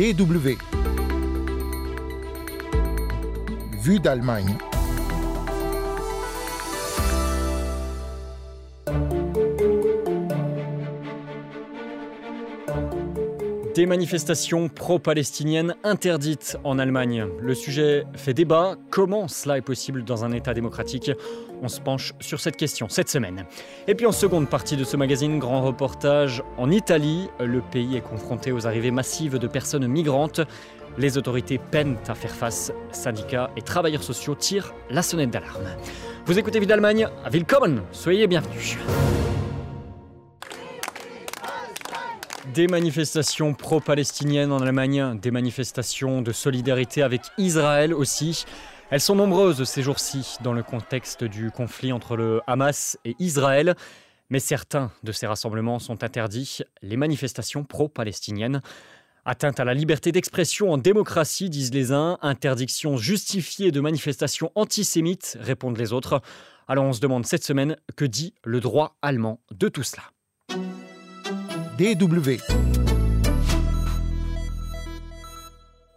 DW. Vue d'Allemagne. Des manifestations pro-palestiniennes interdites en Allemagne. Le sujet fait débat. Comment cela est possible dans un État démocratique? On se penche sur cette question cette semaine. Et puis en seconde partie de ce magazine, grand reportage en Italie. Le pays est confronté aux arrivées massives de personnes migrantes. Les autorités peinent à faire face. Syndicats et travailleurs sociaux tirent la sonnette d'alarme. Vous écoutez Vie d'Allemagne Willkommen Soyez bienvenus. Des manifestations pro-palestiniennes en Allemagne, des manifestations de solidarité avec Israël aussi. Elles sont nombreuses ces jours-ci dans le contexte du conflit entre le Hamas et Israël. Mais certains de ces rassemblements sont interdits, les manifestations pro-palestiniennes. Atteinte à la liberté d'expression en démocratie, disent les uns, interdiction justifiée de manifestations antisémites, répondent les autres. Alors on se demande cette semaine que dit le droit allemand de tout cela?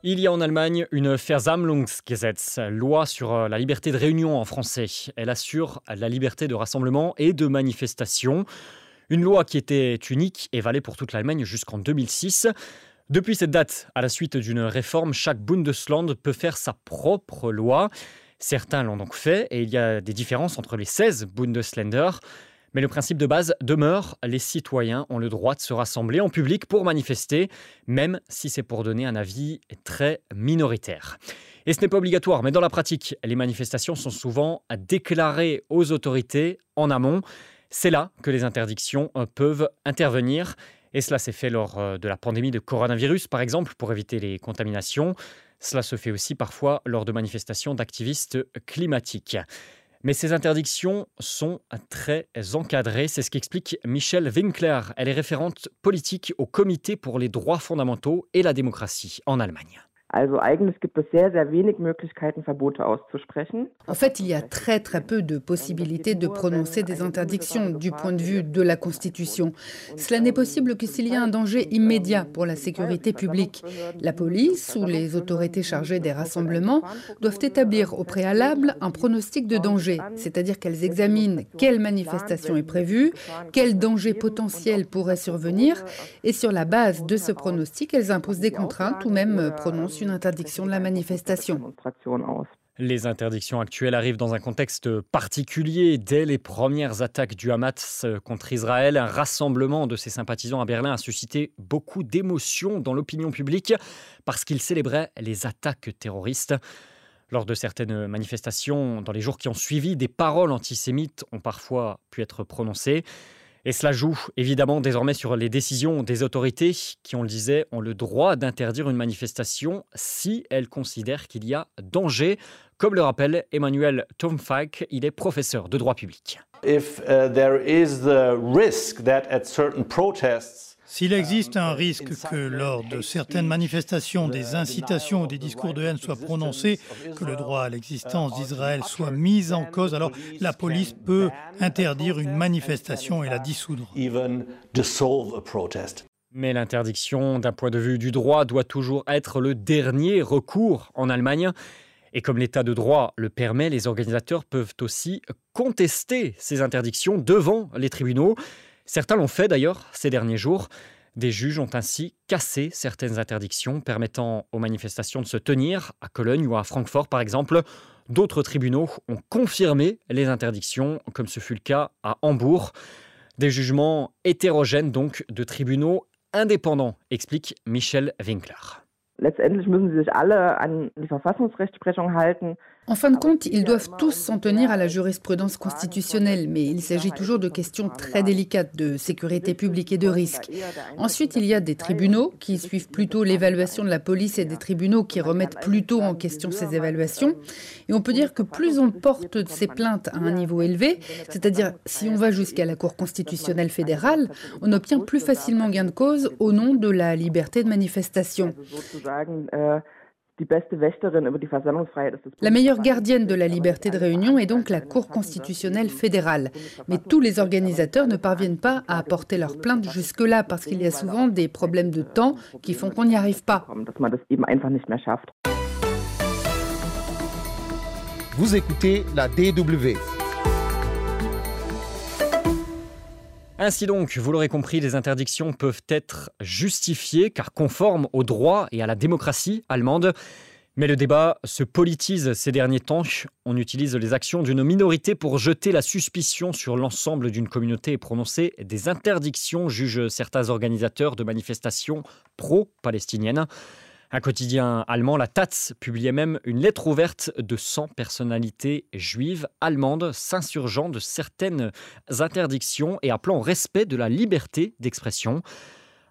Il y a en Allemagne une Versammlungsgesetz, loi sur euh, la liberté de réunion en français. Elle assure la liberté de rassemblement et de manifestation. Une loi qui était unique et valait pour toute l'Allemagne jusqu'en 2006. Depuis cette date, à la suite d'une réforme, chaque Bundesland peut faire sa propre loi. Certains l'ont donc fait et il y a des différences entre les 16 Bundesländer. Mais le principe de base demeure, les citoyens ont le droit de se rassembler en public pour manifester, même si c'est pour donner un avis très minoritaire. Et ce n'est pas obligatoire, mais dans la pratique, les manifestations sont souvent déclarées aux autorités en amont. C'est là que les interdictions euh, peuvent intervenir. Et cela s'est fait lors euh, de la pandémie de coronavirus, par exemple, pour éviter les contaminations. Cela se fait aussi parfois lors de manifestations d'activistes climatiques. Mais ces interdictions sont très encadrées. C'est ce qu'explique Michelle Winkler. Elle est référente politique au Comité pour les droits fondamentaux et la démocratie en Allemagne. Also. En fait, il y a très très peu de possibilités de prononcer des interdictions du point de vue de la Constitution. Cela n'est possible que s'il y a un danger immédiat pour la sécurité publique. La police ou les autorités chargées des rassemblements doivent établir au préalable un pronostic de danger, c'est-à-dire qu'elles examinent quelle manifestation est prévue, quel danger potentiel pourrait survenir, et sur la base de ce pronostic, elles imposent des contraintes ou même prononcent une interdiction de la manifestation. Les interdictions actuelles arrivent dans un contexte particulier. Dès les premières attaques du Hamas contre Israël, un rassemblement de ses sympathisants à Berlin a suscité beaucoup d'émotions dans l'opinion publique parce qu'il célébrait les attaques terroristes. Lors de certaines manifestations, dans les jours qui ont suivi, des paroles antisémites ont parfois pu être prononcées. Et cela joue évidemment désormais sur les décisions des autorités qui, on le disait, ont le droit d'interdire une manifestation si elles considèrent qu'il y a danger, comme le rappelle Emmanuel Tomfak, il est professeur de droit public. If uh, there is the risk that at certain protests s'il existe un risque que lors de certaines manifestations, des incitations ou des discours de haine soient prononcés, que le droit à l'existence d'Israël soit mis en cause, alors la police peut interdire une manifestation et la dissoudre. Mais l'interdiction, d'un point de vue du droit, doit toujours être le dernier recours en Allemagne. Et comme l'état de droit le permet, les organisateurs peuvent aussi contester ces interdictions devant les tribunaux. Certains l'ont fait d'ailleurs ces derniers jours. Des juges ont ainsi cassé certaines interdictions permettant aux manifestations de se tenir, à Cologne ou à Francfort par exemple. D'autres tribunaux ont confirmé les interdictions, comme ce fut le cas à Hambourg. Des jugements hétérogènes donc de tribunaux indépendants, explique Michel Winkler. Letztendlich müssen sich alle an die Verfassungsrechtsprechung halten. En fin de compte, ils doivent tous s'en tenir à la jurisprudence constitutionnelle, mais il s'agit toujours de questions très délicates de sécurité publique et de risque. Ensuite, il y a des tribunaux qui suivent plutôt l'évaluation de la police et des tribunaux qui remettent plutôt en question ces évaluations. Et on peut dire que plus on porte ces plaintes à un niveau élevé, c'est-à-dire si on va jusqu'à la Cour constitutionnelle fédérale, on obtient plus facilement gain de cause au nom de la liberté de manifestation. La meilleure gardienne de la liberté de réunion est donc la Cour constitutionnelle fédérale. Mais tous les organisateurs ne parviennent pas à apporter leur plainte jusque-là parce qu'il y a souvent des problèmes de temps qui font qu'on n'y arrive pas. Vous écoutez la DW. Ainsi donc, vous l'aurez compris, les interdictions peuvent être justifiées car conformes au droit et à la démocratie allemande. Mais le débat se politise ces derniers temps. On utilise les actions d'une minorité pour jeter la suspicion sur l'ensemble d'une communauté et prononcer des interdictions, jugent certains organisateurs de manifestations pro-palestiniennes. Un quotidien allemand, la Taz, publiait même une lettre ouverte de 100 personnalités juives allemandes s'insurgeant de certaines interdictions et appelant au respect de la liberté d'expression.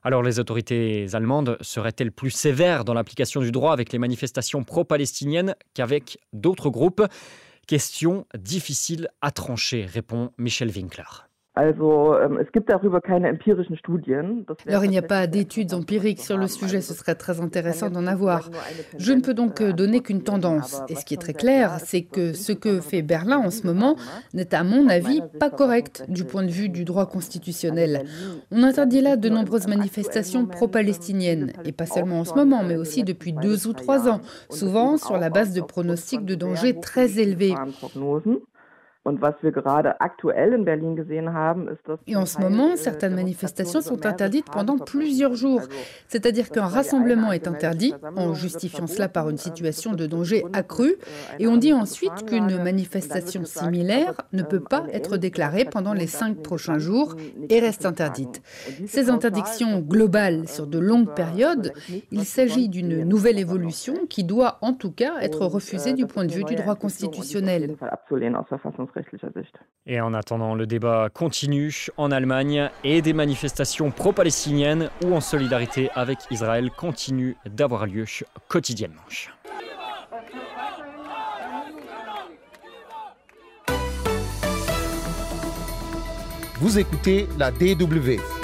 Alors les autorités allemandes seraient-elles plus sévères dans l'application du droit avec les manifestations pro-palestiniennes qu'avec d'autres groupes? Question difficile à trancher, répond Michel Winkler. Ähm, Alors il n'y a pas d'études empiriques sur le sujet, ce serait très intéressant d'en avoir. Je ne peux donc euh, donner qu'une tendance. Et ce qui est très clair, c'est que ce que fait Berlin en ce moment n'est à mon avis pas correct du point de vue du droit constitutionnel. On interdit là de nombreuses manifestations pro-palestiniennes, et pas seulement en ce moment, mais aussi depuis deux ou trois ans, souvent sur la base de pronostics de danger très élevés. Et en ce moment, certaines manifestations sont interdites pendant plusieurs jours. C'est-à-dire qu'un rassemblement est interdit, en justifiant cela par une situation de danger accru, et on dit ensuite qu'une manifestation similaire ne peut pas être déclarée pendant les cinq prochains jours et reste interdite. Ces interdictions globales sur de longues périodes, il s'agit d'une nouvelle évolution qui doit en tout cas être refusée du point de vue du droit constitutionnel. Et en attendant, le débat continue en Allemagne et des manifestations pro-palestiniennes ou en solidarité avec Israël continuent d'avoir lieu quotidiennement. Vous écoutez la DW.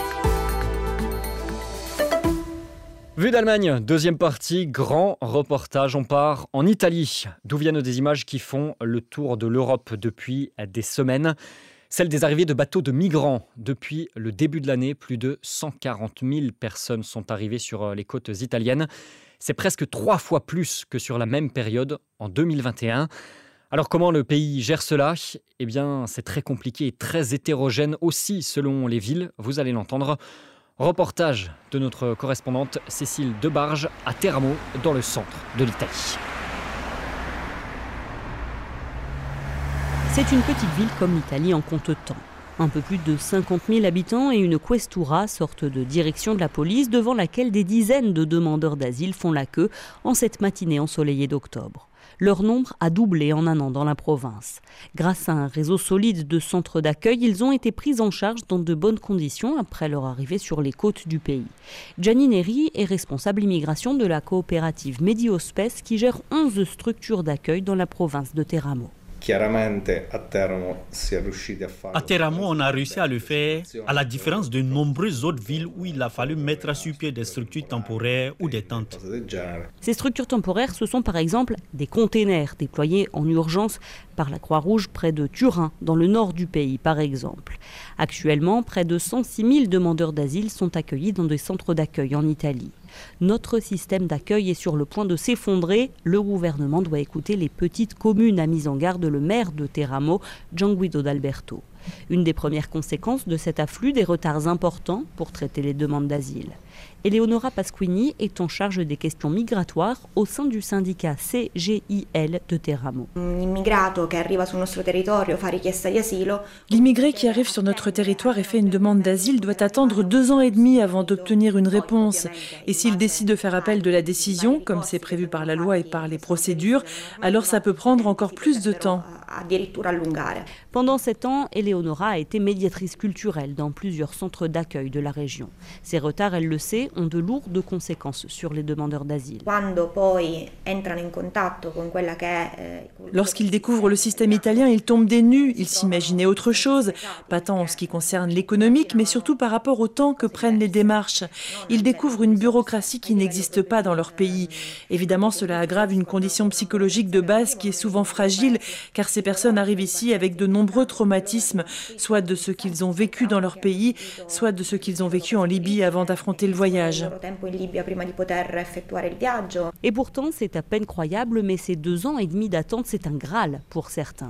Vue d'Allemagne, deuxième partie, grand reportage. On part en Italie, d'où viennent des images qui font le tour de l'Europe depuis des semaines. Celle des arrivées de bateaux de migrants. Depuis le début de l'année, plus de 140 000 personnes sont arrivées sur les côtes italiennes. C'est presque trois fois plus que sur la même période en 2021. Alors comment le pays gère cela? Eh bien, c'est très compliqué et très hétérogène aussi selon les villes, vous allez l'entendre. Reportage de notre correspondante Cécile Debarge à Teramo, dans le centre de l'Italie. C'est une petite ville comme l'Italie en compte temps. Un peu plus de 50 000 habitants et une questura, sorte de direction de la police, devant laquelle des dizaines de demandeurs d'asile font la queue en cette matinée ensoleillée d'octobre. Leur nombre a doublé en un an dans la province. Grâce à un réseau solide de centres d'accueil, ils ont été pris en charge dans de bonnes conditions après leur arrivée sur les côtes du pays. Gianni Neri est responsable immigration de la coopérative Mediospes qui gère 11 structures d'accueil dans la province de Teramo. À Teramo, on a réussi à le faire, à la différence de nombreuses autres villes où il a fallu mettre sur pied des structures temporaires ou des tentes. Ces structures temporaires, ce sont par exemple des containers déployés en urgence par la Croix-Rouge près de Turin, dans le nord du pays par exemple. Actuellement, près de 106 000 demandeurs d'asile sont accueillis dans des centres d'accueil en Italie. Notre système d'accueil est sur le point de s'effondrer. Le gouvernement doit écouter les petites communes, a mis en garde le maire de Teramo, Gianguido d'Alberto. Une des premières conséquences de cet afflux, des retards importants pour traiter les demandes d'asile. Eleonora Pasquini est en charge des questions migratoires au sein du syndicat CGIL de Teramo. L'immigré qui arrive sur notre territoire et fait une demande d'asile doit attendre deux ans et demi avant d'obtenir une réponse. Et s'il décide de faire appel de la décision, comme c'est prévu par la loi et par les procédures, alors ça peut prendre encore plus de temps. Pendant sept ans, Eleonora a été médiatrice culturelle dans plusieurs centres d'accueil de la région. Ces retards, elle le sait, ont de lourdes conséquences sur les demandeurs d'asile. Lorsqu'ils découvrent le système italien, ils tombent des nues, ils s'imaginaient autre chose, pas tant en ce qui concerne l'économique, mais surtout par rapport au temps que prennent les démarches. Ils découvrent une bureaucratie qui n'existe pas dans leur pays. Évidemment, cela aggrave une condition psychologique de base qui est souvent fragile, car ces personnes arrivent ici avec de nombreux traumatismes, soit de ce qu'ils ont vécu dans leur pays, soit de ce qu'ils ont vécu en Libye avant d'affronter le voyage. Et pourtant, c'est à peine croyable, mais ces deux ans et demi d'attente, c'est un Graal pour certains.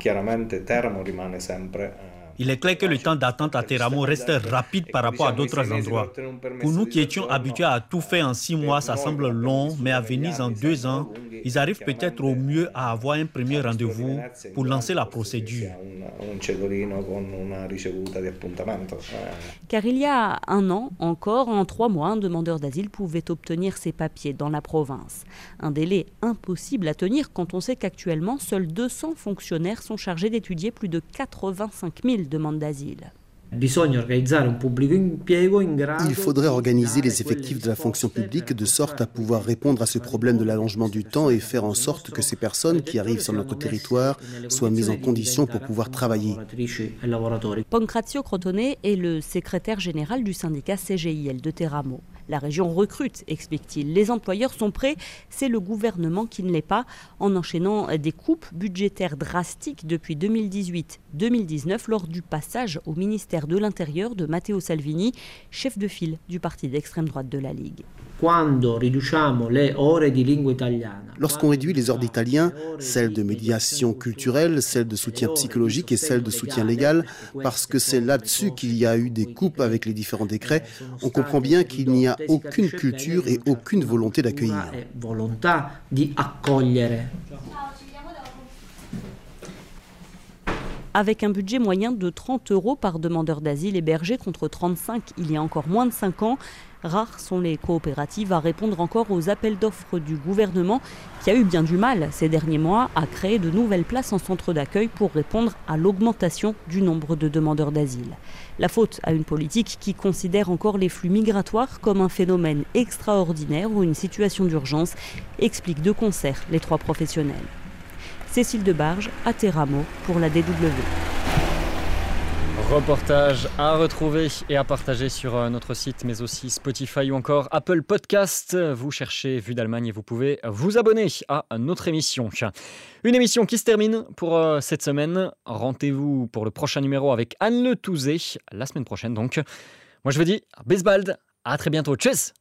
Il est clair que le temps d'attente à Teramo reste rapide par rapport à d'autres endroits. Pour nous qui étions habitués à tout faire en six mois, ça semble long, mais à Venise en deux ans, ils arrivent peut-être au mieux à avoir un premier rendez-vous pour lancer la procédure. Car il y a un an encore, en trois mois, un demandeur d'asile pouvait obtenir ses papiers dans la province. Un délai impossible à tenir quand on sait qu'actuellement, seuls 200 fonctionnaires sont chargés d'étudier plus de 85 000 demande d'asile. Il faudrait organiser les effectifs de la fonction publique de sorte à pouvoir répondre à ce problème de l'allongement du temps et faire en sorte que ces personnes qui arrivent sur notre territoire soient mises en condition pour pouvoir travailler. Pancrazio Crotone est le secrétaire général du syndicat CGIL de Teramo. La région recrute, explique-t-il. Les employeurs sont prêts, c'est le gouvernement qui ne l'est pas, en enchaînant des coupes budgétaires drastiques depuis 2018-2019 lors du passage au ministère de l'Intérieur de Matteo Salvini, chef de file du parti d'extrême droite de la Ligue. Lorsqu'on réduit les heures d'italien, celles de médiation culturelle, celles de soutien psychologique et celles de soutien légal, parce que c'est là-dessus qu'il y a eu des coupes avec les différents décrets, on comprend bien qu'il n'y a aucune culture et aucune volonté d'accueillir. Avec un budget moyen de 30 euros par demandeur d'asile hébergé contre 35 il y a encore moins de 5 ans, rares sont les coopératives à répondre encore aux appels d'offres du gouvernement qui a eu bien du mal ces derniers mois à créer de nouvelles places en centre d'accueil pour répondre à l'augmentation du nombre de demandeurs d'asile. La faute à une politique qui considère encore les flux migratoires comme un phénomène extraordinaire ou une situation d'urgence, explique de concert les trois professionnels. Cécile Debarge à pour la DW. Reportage à retrouver et à partager sur euh, notre site, mais aussi Spotify ou encore Apple Podcast. Vous cherchez Vue d'Allemagne et vous pouvez vous abonner à notre émission. Une émission qui se termine pour euh, cette semaine. Rendez-vous pour le prochain numéro avec Anne Le Touzé, la semaine prochaine donc. Moi je vous dis, bisbald, à très bientôt, tchuss